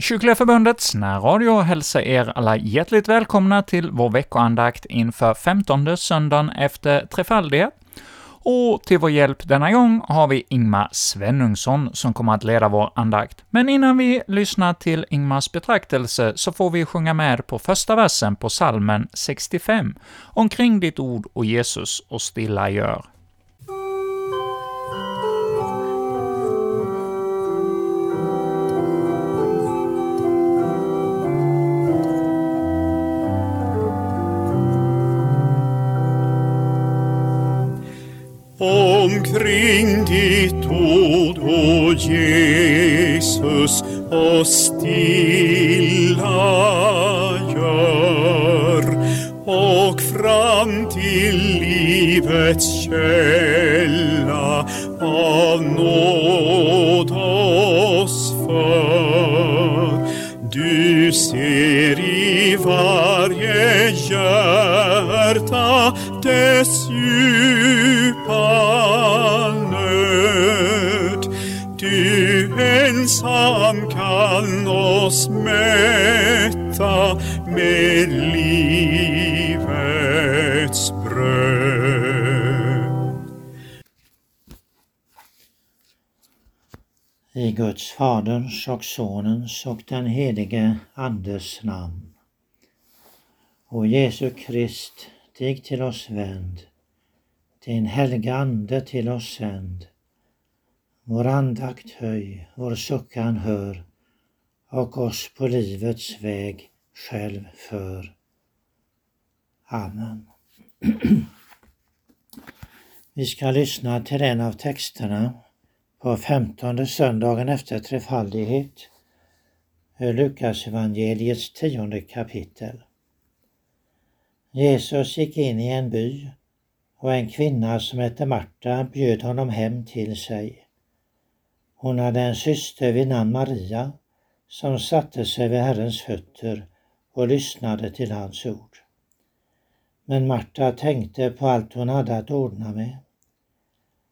från Kyrkliga Förbundets närradio hälsar er alla hjärtligt välkomna till vår veckoandakt inför 15 söndagen efter trefaldighet. Och till vår hjälp denna gång har vi Ingmar Svenungsson som kommer att leda vår andakt. Men innan vi lyssnar till Ingmars betraktelse så får vi sjunga med på första versen på salmen 65, ”Omkring ditt ord och Jesus och stilla gör”. Omkring ditt ord, o Jesus, och stilla gör och fram till livets källa av nåd oss för. Du ser i varje hjärta dess ensam kan oss mätta med livets bröd. I Guds Faderns och Sonens och den helige Andes namn. O Jesu Krist, dig till oss vänd, din helga Ande till oss sänd. Vår andakt höj, vår suckan hör och oss på livets väg själv för. Amen. Vi ska lyssna till en av texterna på femtonde söndagen efter trefaldighet ur Lukas evangeliets tionde kapitel. Jesus gick in i en by och en kvinna som hette Marta bjöd honom hem till sig. Hon hade en syster vid namn Maria som satte sig vid Herrens fötter och lyssnade till hans ord. Men Marta tänkte på allt hon hade att ordna med.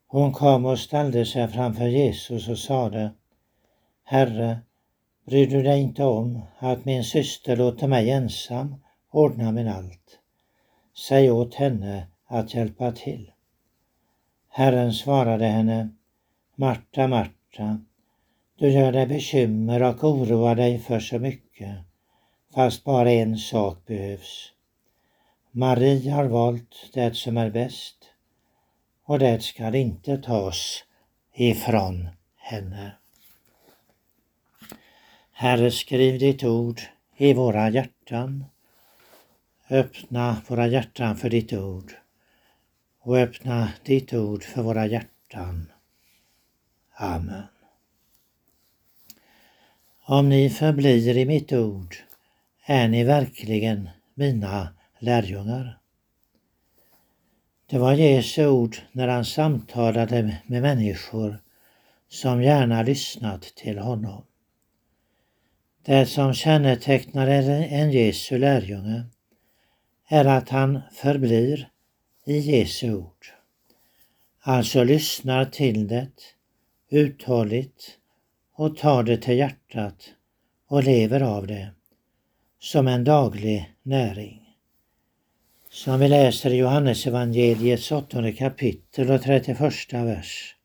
Hon kom och ställde sig framför Jesus och sade Herre, bryr du dig inte om att min syster låter mig ensam ordna med allt? Säg åt henne att hjälpa till. Herren svarade henne Marta, Marta, du gör dig bekymmer och oroar dig för så mycket, fast bara en sak behövs. Marie har valt det som är bäst och det skall inte tas ifrån henne. Herre, skriv ditt ord i våra hjärtan. Öppna våra hjärtan för ditt ord och öppna ditt ord för våra hjärtan. Amen. Om ni förblir i mitt ord är ni verkligen mina lärjungar. Det var Jesu ord när han samtalade med människor som gärna lyssnat till honom. Det som kännetecknar en Jesu lärjunge är att han förblir i Jesu ord. Alltså lyssnar till det uthålligt och tar det till hjärtat och lever av det som en daglig näring. Som vi läser i Johannes evangeliets åttonde kapitel och 31 vers.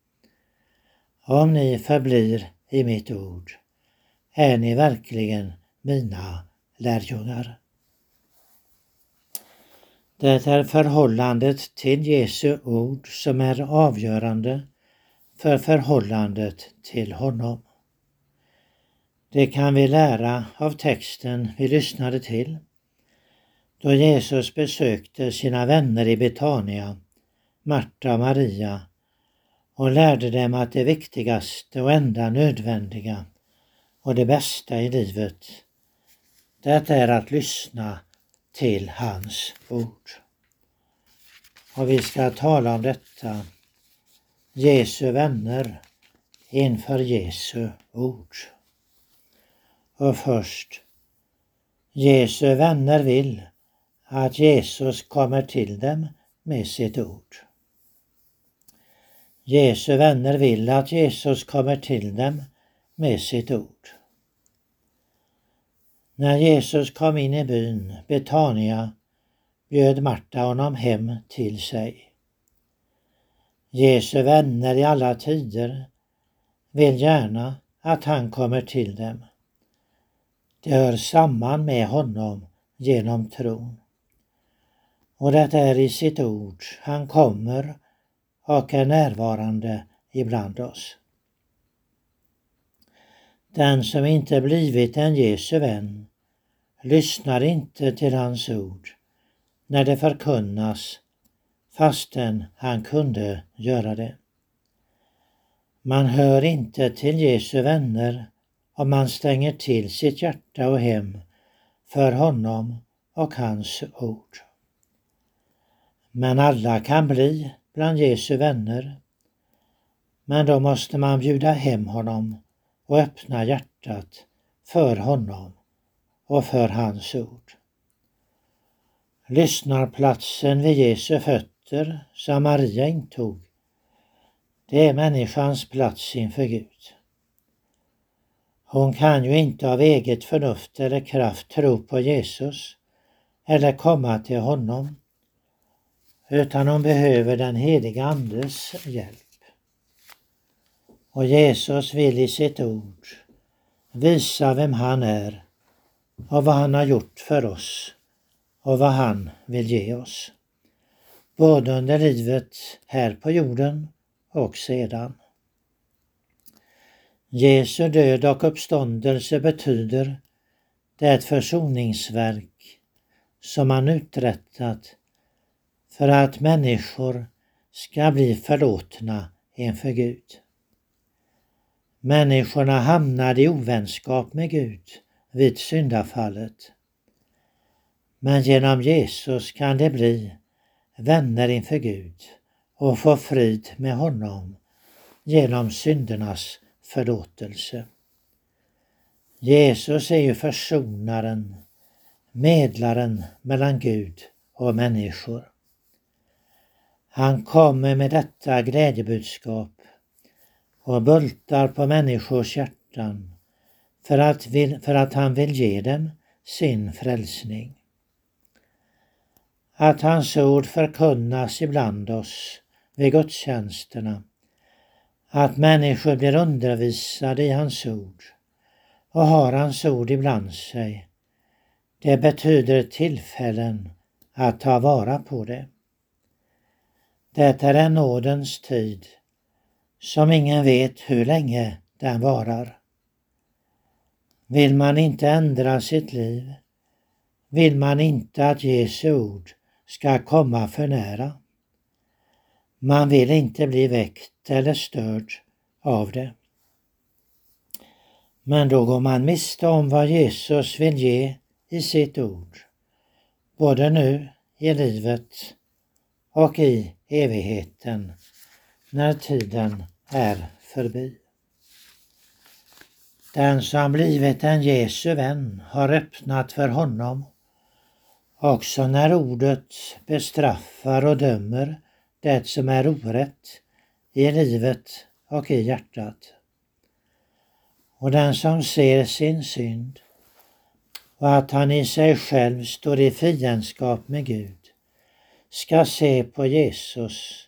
Om ni förblir i mitt ord är ni verkligen mina lärjungar. Det är förhållandet till Jesu ord som är avgörande för förhållandet till honom. Det kan vi lära av texten vi lyssnade till då Jesus besökte sina vänner i Betania, Marta och Maria och lärde dem att det viktigaste och enda nödvändiga och det bästa i livet, det är att lyssna till hans ord. Och vi ska tala om detta, Jesu vänner inför Jesu ord. Och först, Jesu vänner vill att Jesus kommer till dem med sitt ord. Jesu vänner vill att Jesus kommer till dem med sitt ord. När Jesus kom in i byn Betania bjöd Marta honom hem till sig. Jesu vänner i alla tider vill gärna att han kommer till dem. De hör samman med honom genom tron. Och det är i sitt ord han kommer och är närvarande ibland oss. Den som inte blivit en Jesu vän lyssnar inte till hans ord när det förkunnas fastän han kunde göra det. Man hör inte till Jesu vänner om man stänger till sitt hjärta och hem för honom och hans ord. Men alla kan bli bland Jesu vänner. Men då måste man bjuda hem honom och öppna hjärtat för honom och för hans ord. Lyssnarplatsen vid Jesu fötter som Maria intog, det är människans plats inför Gud. Hon kan ju inte av eget förnuft eller kraft tro på Jesus eller komma till honom, utan hon behöver den heliga Andes hjälp. Och Jesus vill i sitt ord visa vem han är och vad han har gjort för oss och vad han vill ge oss. Både under livet här på jorden och sedan. Jesu död och uppståndelse betyder det försoningsverk som han uträttat för att människor ska bli förlåtna inför Gud. Människorna hamnade i ovänskap med Gud vid syndafallet. Men genom Jesus kan de bli vänner inför Gud och få frid med honom genom syndernas förlåtelse. Jesus är ju försonaren, medlaren mellan Gud och människor. Han kommer med detta glädjebudskap och bultar på människors hjärtan för att, för att han vill ge dem sin frälsning. Att hans ord förkunnas ibland oss vid gudstjänsterna att människor blir undervisade i hans ord och har hans ord ibland sig. Det betyder tillfällen att ta vara på det. Det är en nådens tid som ingen vet hur länge den varar. Vill man inte ändra sitt liv, vill man inte att Jesu ord ska komma för nära. Man vill inte bli väckt eller störd av det. Men då går man miste om vad Jesus vill ge i sitt ord, både nu i livet och i evigheten när tiden är förbi. Den som blivit en Jesu vän har öppnat för honom också när ordet bestraffar och dömer det som är orätt i livet och i hjärtat. Och den som ser sin synd och att han i sig själv står i fiendskap med Gud ska se på Jesus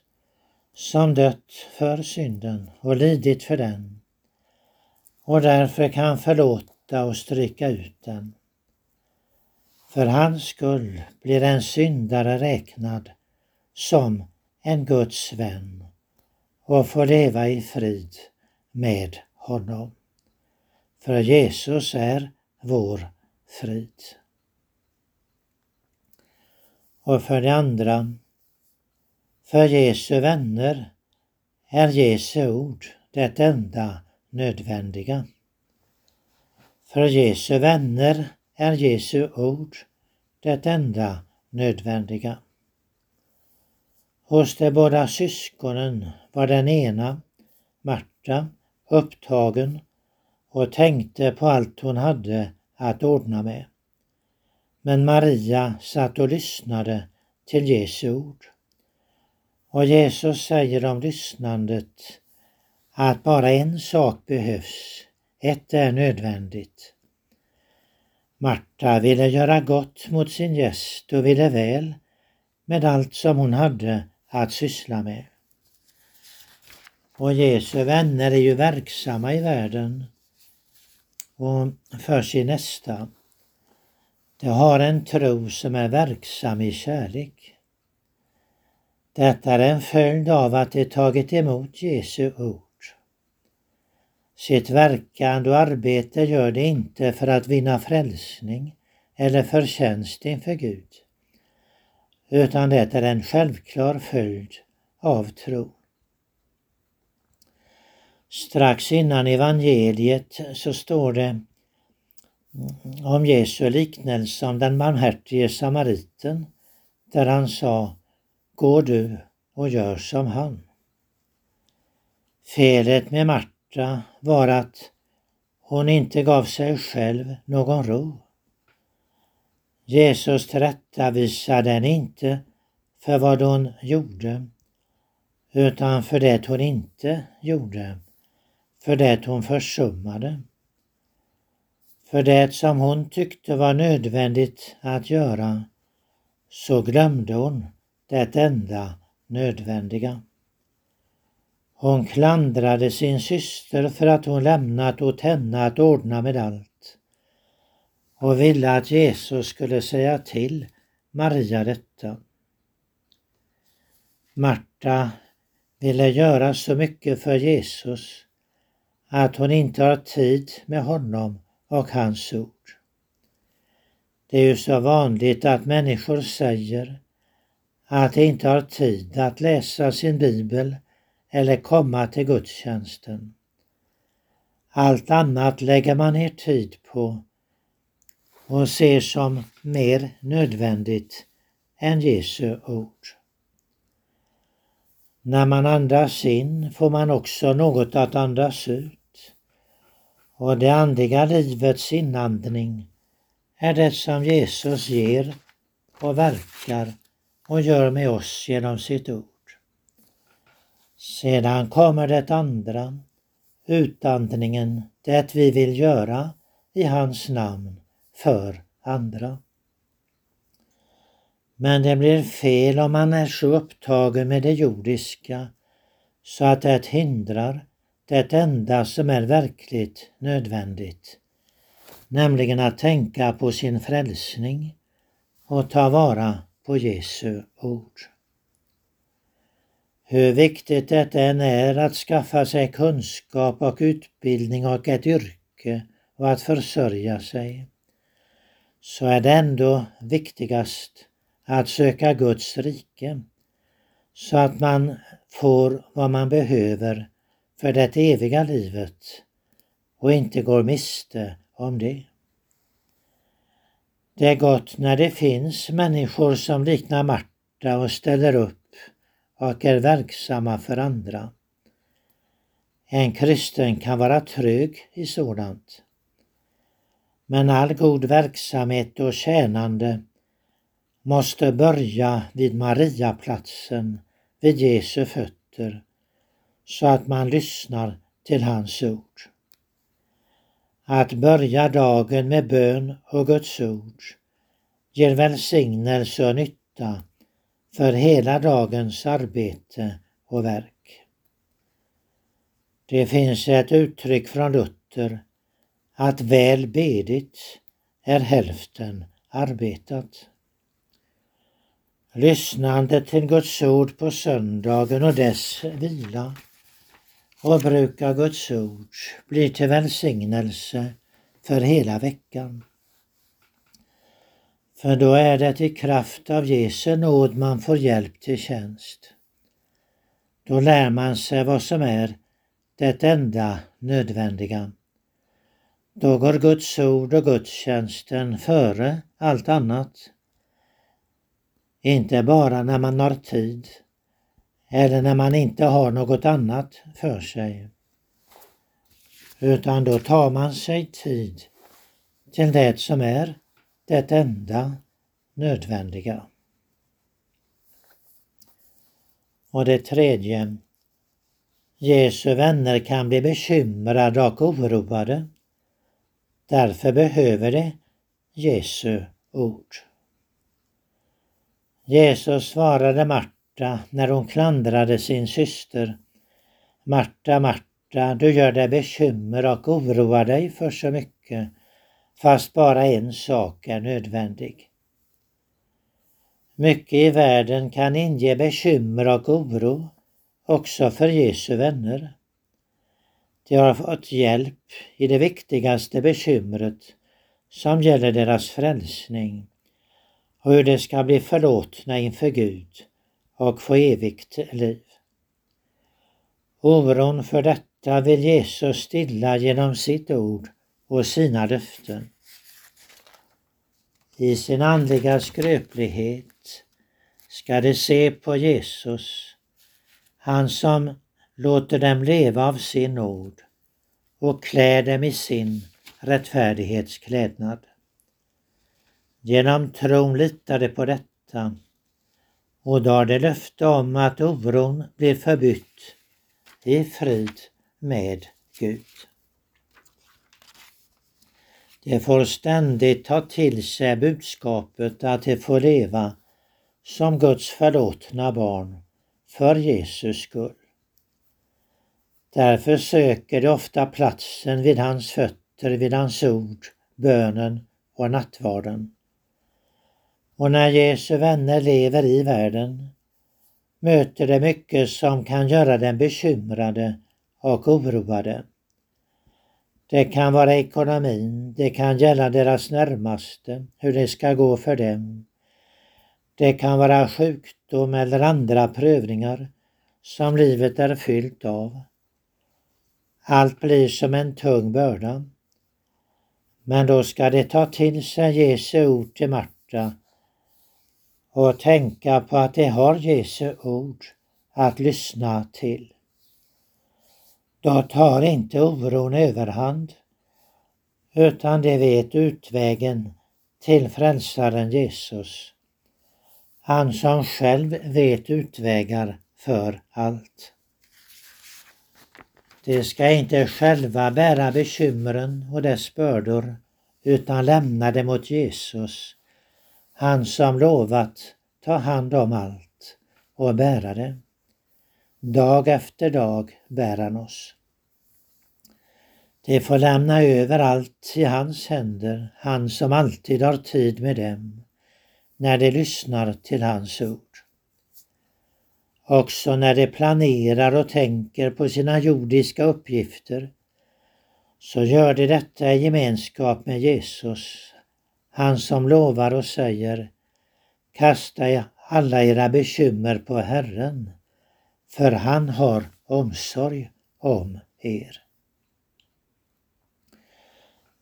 som dött för synden och lidit för den och därför kan förlåta och stryka ut den. För hans skull blir en syndare räknad som en Guds vän och får leva i frid med honom. För Jesus är vår frid. Och för det andra, för Jesu vänner är Jesu ord det enda nödvändiga. För Jesu vänner är Jesu ord det enda nödvändiga. Hos de båda syskonen var den ena, Marta, upptagen och tänkte på allt hon hade att ordna med. Men Maria satt och lyssnade till Jesu ord. Och Jesus säger om lyssnandet att bara en sak behövs, ett är nödvändigt. Marta ville göra gott mot sin gäst och ville väl med allt som hon hade att syssla med. Och Jesu vänner är ju verksamma i världen och för sin nästa. De har en tro som är verksam i kärlek. Detta är en följd av att de tagit emot Jesu ord. Sitt verkande och arbete gör de inte för att vinna frälsning eller förtjänst inför Gud, utan det är en självklar följd av tro. Strax innan evangeliet så står det om Jesu liknelse om den barmhärtige samariten där han sa Gå du och gör som han. Felet med Marta var att hon inte gav sig själv någon ro. Jesus tillrättavisade henne inte för vad hon gjorde, utan för det hon inte gjorde, för det hon försummade. För det som hon tyckte var nödvändigt att göra, så glömde hon det enda nödvändiga. Hon klandrade sin syster för att hon lämnat åt henne att ordna med allt och ville att Jesus skulle säga till Maria detta. Marta ville göra så mycket för Jesus att hon inte har tid med honom och hans ord. Det är ju så vanligt att människor säger att de inte har tid att läsa sin bibel eller komma till gudstjänsten. Allt annat lägger man ner tid på och ser som mer nödvändigt än Jesu ord. När man andas in får man också något att andas ut. Och det andliga livets inandning är det som Jesus ger och verkar och gör med oss genom sitt ord. Sedan kommer det andra, utandningen, det vi vill göra i hans namn för andra. Men det blir fel om man är så upptagen med det jordiska så att det hindrar det enda som är verkligt nödvändigt, nämligen att tänka på sin frälsning och ta vara på Jesu ord. Hur viktigt det än är att skaffa sig kunskap och utbildning och ett yrke och att försörja sig, så är det ändå viktigast att söka Guds rike så att man får vad man behöver för det eviga livet och inte går miste om det. Det är gott när det finns människor som liknar Marta och ställer upp och är verksamma för andra. En kristen kan vara trög i sådant. Men all god verksamhet och tjänande måste börja vid Mariaplatsen, vid Jesu fötter, så att man lyssnar till hans ord. Att börja dagen med bön och Guds ord ger välsignelse och nytta för hela dagens arbete och verk. Det finns ett uttryck från Luther att väl bedit är hälften arbetat. Lyssnande till Guds ord på söndagen och dess vila och bruka Guds ord blir till välsignelse för hela veckan. För då är det i kraft av Jesu nåd man får hjälp till tjänst. Då lär man sig vad som är det enda nödvändiga. Då går Guds ord och gudstjänsten före allt annat. Inte bara när man har tid eller när man inte har något annat för sig. Utan då tar man sig tid till det som är det enda nödvändiga. Och det tredje. Jesu vänner kan bli bekymrade och oroade. Därför behöver de Jesu ord. Jesus svarade Marta när hon klandrade sin syster. Marta, Marta, du gör dig bekymmer och oroar dig för så mycket, fast bara en sak är nödvändig. Mycket i världen kan inge bekymmer och oro, också för Jesu vänner. De har fått hjälp i det viktigaste bekymret som gäller deras frälsning och hur de ska bli förlåtna inför Gud och få evigt liv. Oron för detta vill Jesus stilla genom sitt ord och sina löften. I sin andliga skröplighet ska de se på Jesus, han som låter dem leva av sin nåd och klär dem i sin rättfärdighetsklädnad. Genom tron litar de på detta och då har de löfte om att oron blir förbytt i frid med Gud. De får ständigt ta till sig budskapet att de får leva som Guds förlåtna barn för Jesus skull. Därför söker de ofta platsen vid hans fötter, vid hans ord, bönen och nattvarden. Och när Jesu vänner lever i världen möter de mycket som kan göra dem bekymrade och oroade. Det kan vara ekonomin, det kan gälla deras närmaste, hur det ska gå för dem. Det kan vara sjukdom eller andra prövningar som livet är fyllt av. Allt blir som en tung börda. Men då ska det ta till sig Jesu ord till Marta och tänka på att de har Jesu ord att lyssna till. Då tar inte oron överhand utan de vet utvägen till frälsaren Jesus. Han som själv vet utvägar för allt. De ska inte själva bära bekymren och dess bördor utan lämna det mot Jesus, han som lovat ta hand om allt och bära det. Dag efter dag bär han oss. De får lämna över allt i hans händer, han som alltid har tid med dem, när de lyssnar till hans ord. Också när de planerar och tänker på sina jordiska uppgifter så gör de detta i gemenskap med Jesus, han som lovar och säger Kasta alla era bekymmer på Herren, för han har omsorg om er.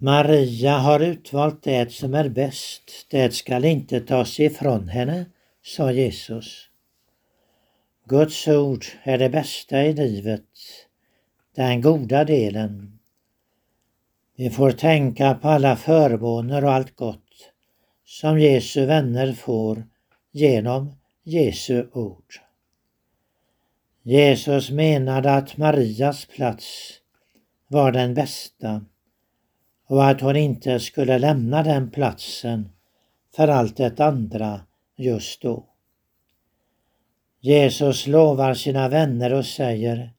Maria har utvalt det som är bäst, det skall inte tas ifrån henne, sa Jesus. Guds ord är det bästa i livet, den goda delen. Vi får tänka på alla förmåner och allt gott som Jesu vänner får genom Jesu ord. Jesus menade att Marias plats var den bästa och att hon inte skulle lämna den platsen för allt det andra just då. Jesus lovar sina vänner och säger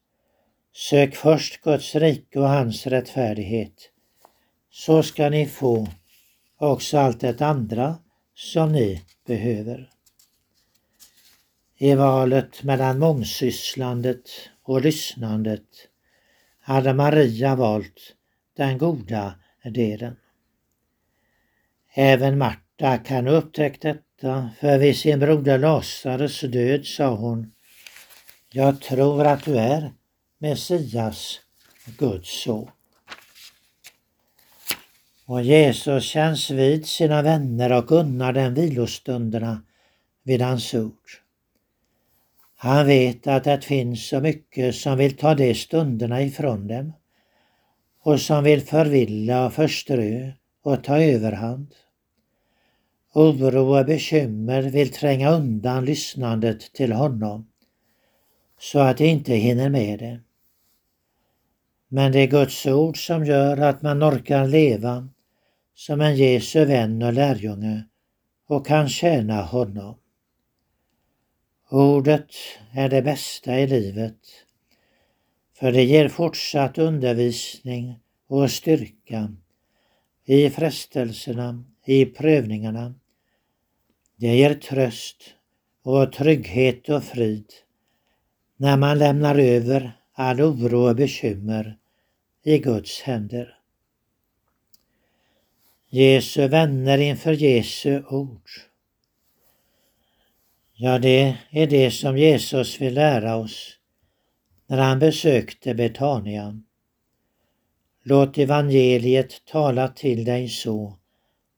Sök först Guds rike och hans rättfärdighet, så ska ni få också allt det andra som ni behöver. I valet mellan mångsysslandet och lyssnandet hade Maria valt den goda delen. Även Marta kan ha upptäckt detta, för vid sin broder Lasares död sa hon Jag tror att du är Messias, Guds son. Och Jesus känns vid sina vänner och unnar dem vilostunderna vid hans ord. Han vet att det finns så mycket som vill ta de stunderna ifrån dem och som vill förvilla och förströ och ta överhand. Oro och bekymmer vill tränga undan lyssnandet till honom så att de inte hinner med det. Men det är Guds ord som gör att man orkar leva som en Jesu vän och lärjunge och kan tjäna honom. Ordet är det bästa i livet, för det ger fortsatt undervisning och styrka i frestelserna, i prövningarna. Det ger tröst och trygghet och frid när man lämnar över all oro och bekymmer i Guds händer. Jesu vänner inför Jesu ord. Ja, det är det som Jesus vill lära oss när han besökte Betania. Låt evangeliet tala till dig så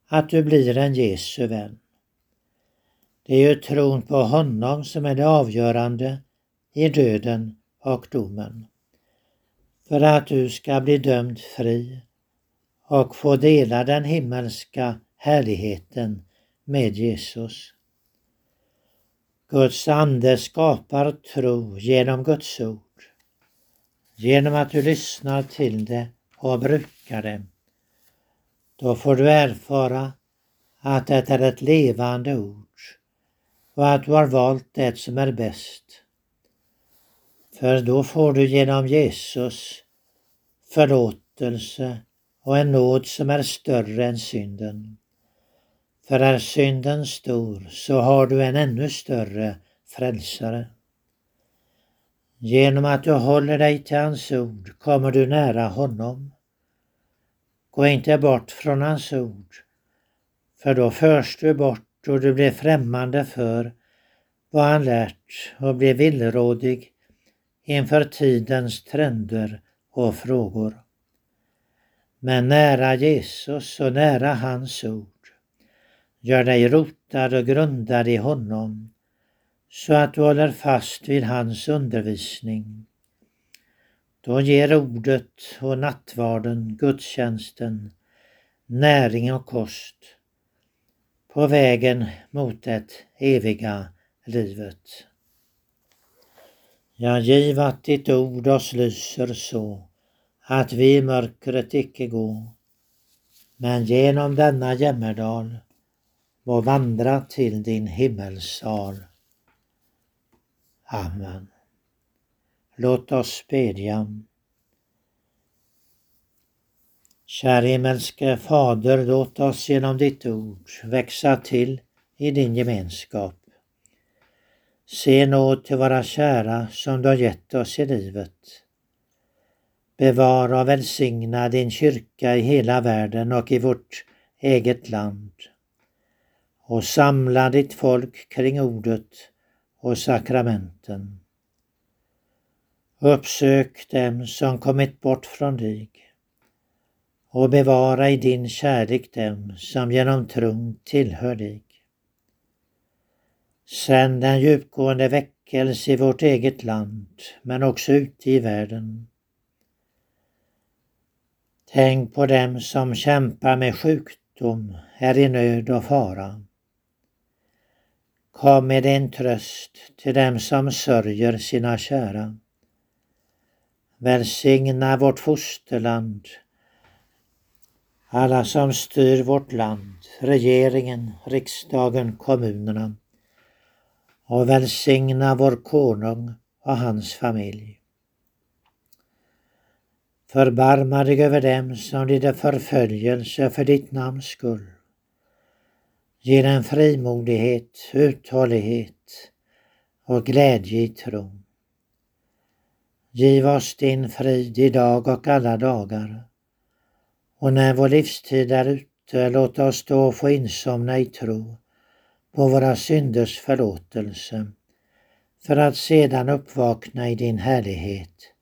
att du blir en Jesu vän. Det är ju tron på honom som är det avgörande i döden och domen. För att du ska bli dömd fri och få dela den himmelska härligheten med Jesus. Guds ande skapar tro genom Guds ord. Genom att du lyssnar till det och brukar det. Då får du erfara att det är ett levande ord och att du har valt det som är bäst. För då får du genom Jesus förlåtelse och en nåd som är större än synden. För är synden stor så har du en ännu större frälsare. Genom att du håller dig till hans ord kommer du nära honom. Gå inte bort från hans ord, för då förs du bort och du blir främmande för vad han lärt och blir villrådig inför tidens trender och frågor. Men nära Jesus och nära hans ord gör dig rotad och grundad i honom så att du håller fast vid hans undervisning. Då ger ordet och nattvarden, gudstjänsten, näring och kost på vägen mot det eviga livet. Ja, giv att ditt ord oss lyser så att vi i mörkret icke gå, men genom denna jämmerdal må vandra till din himmelsal. Amen. Låt oss bedja. Käre himmelske Fader, låt oss genom ditt ord växa till i din gemenskap. Se nåd till våra kära som du har gett oss i livet. Bevara och välsigna din kyrka i hela världen och i vårt eget land. Och samla ditt folk kring ordet och sakramenten. Uppsök dem som kommit bort från dig och bevara i din kärlek dem som genom tron tillhör dig. Sänd en djupgående väckelse i vårt eget land men också ute i världen. Tänk på dem som kämpar med sjukdom, är i nöd och fara. Kom med din tröst till dem som sörjer sina kära. Välsigna vårt fosterland, alla som styr vårt land, regeringen, riksdagen, kommunerna och välsigna vår konung och hans familj. Förbarma dig över dem som lider förföljelse för ditt namns skull Ge den frimodighet, uthållighet och glädje i tron. Giv oss din frid idag och alla dagar. Och när vår livstid är ute, låt oss då få insomna i tro på våra synders förlåtelse för att sedan uppvakna i din härlighet.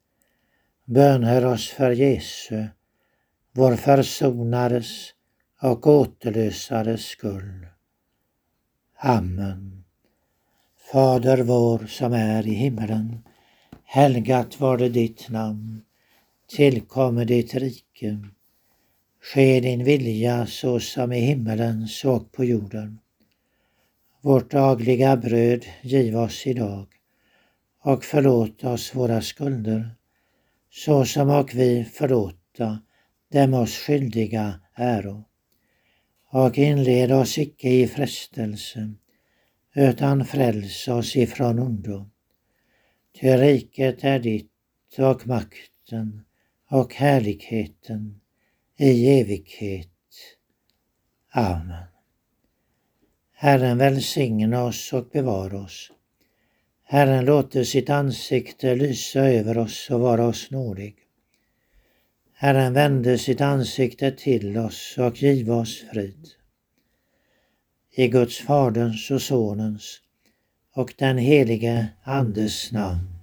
Bönhör oss för Jesu, vår försonares och återlösares skull. Amen. Fader vår som är i himmelen. Helgat var det ditt namn. Tillkommer ditt rike. Ske din vilja så som i himmelen så på jorden. Vårt dagliga bröd giv oss idag och förlåt oss våra skulder så som och vi förlåta dem oss skyldiga äro och inled oss icke i frestelse, utan fräls oss ifrån ondo. Ty riket är ditt och makten och härligheten i evighet. Amen. Herren välsigne oss och bevara oss. Herren låter sitt ansikte lysa över oss och vara oss nådig. Herren vände sitt ansikte till oss och giv oss frid. I Guds Faderns och Sonens och den helige Andes namn.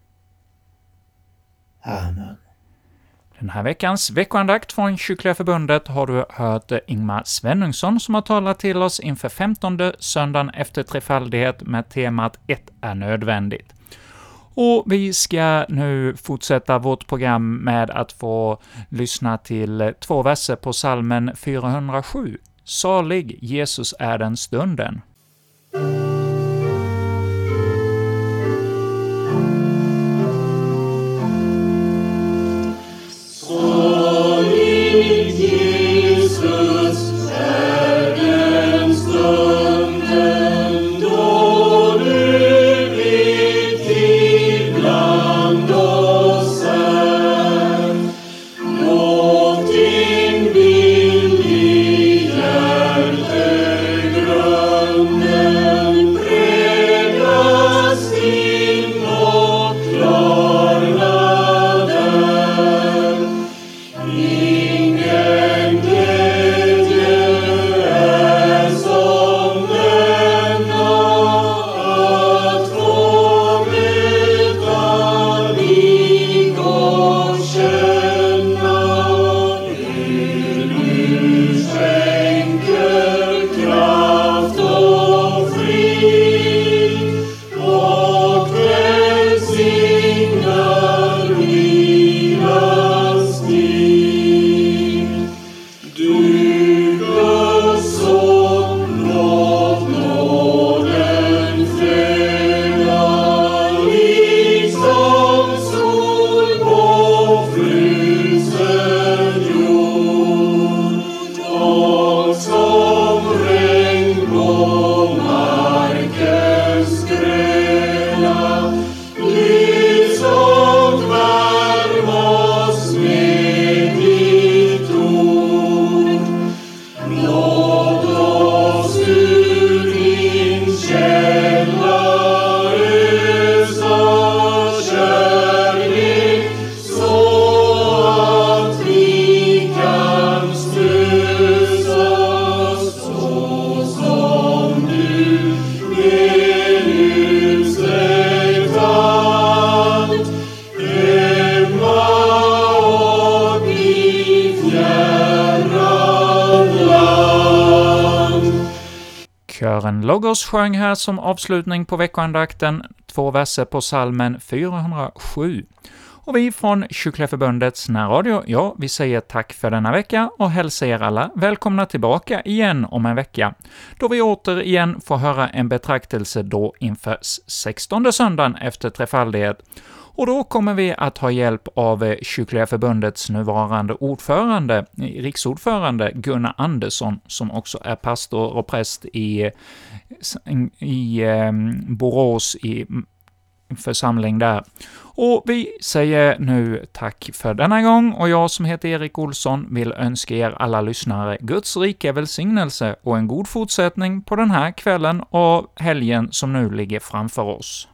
Amen. Den här veckans veckoandakt från Kyrkliga Förbundet har du hört Ingmar Svenungsson som har talat till oss inför 15 söndagen efter trefaldighet med temat ”Ett är nödvändigt”. Och vi ska nu fortsätta vårt program med att få lyssna till två verser på salmen 407. Salig Jesus är den stunden. Kören Logos sjöng här som avslutning på veckoandakten två verser på salmen 407. Och vi från Kyrkliga Förbundets närradio, ja, vi säger tack för denna vecka och hälsar er alla välkomna tillbaka igen om en vecka, då vi återigen får höra en betraktelse då inför 16 söndagen efter trefaldighet, och då kommer vi att ha hjälp av eh, Kyrkliga Förbundets nuvarande ordförande, eh, riksordförande Gunnar Andersson, som också är pastor och präst i, i ehm, Borås i församling där. Och vi säger nu tack för denna gång, och jag som heter Erik Olsson vill önska er alla lyssnare Guds rika välsignelse och en god fortsättning på den här kvällen och helgen som nu ligger framför oss.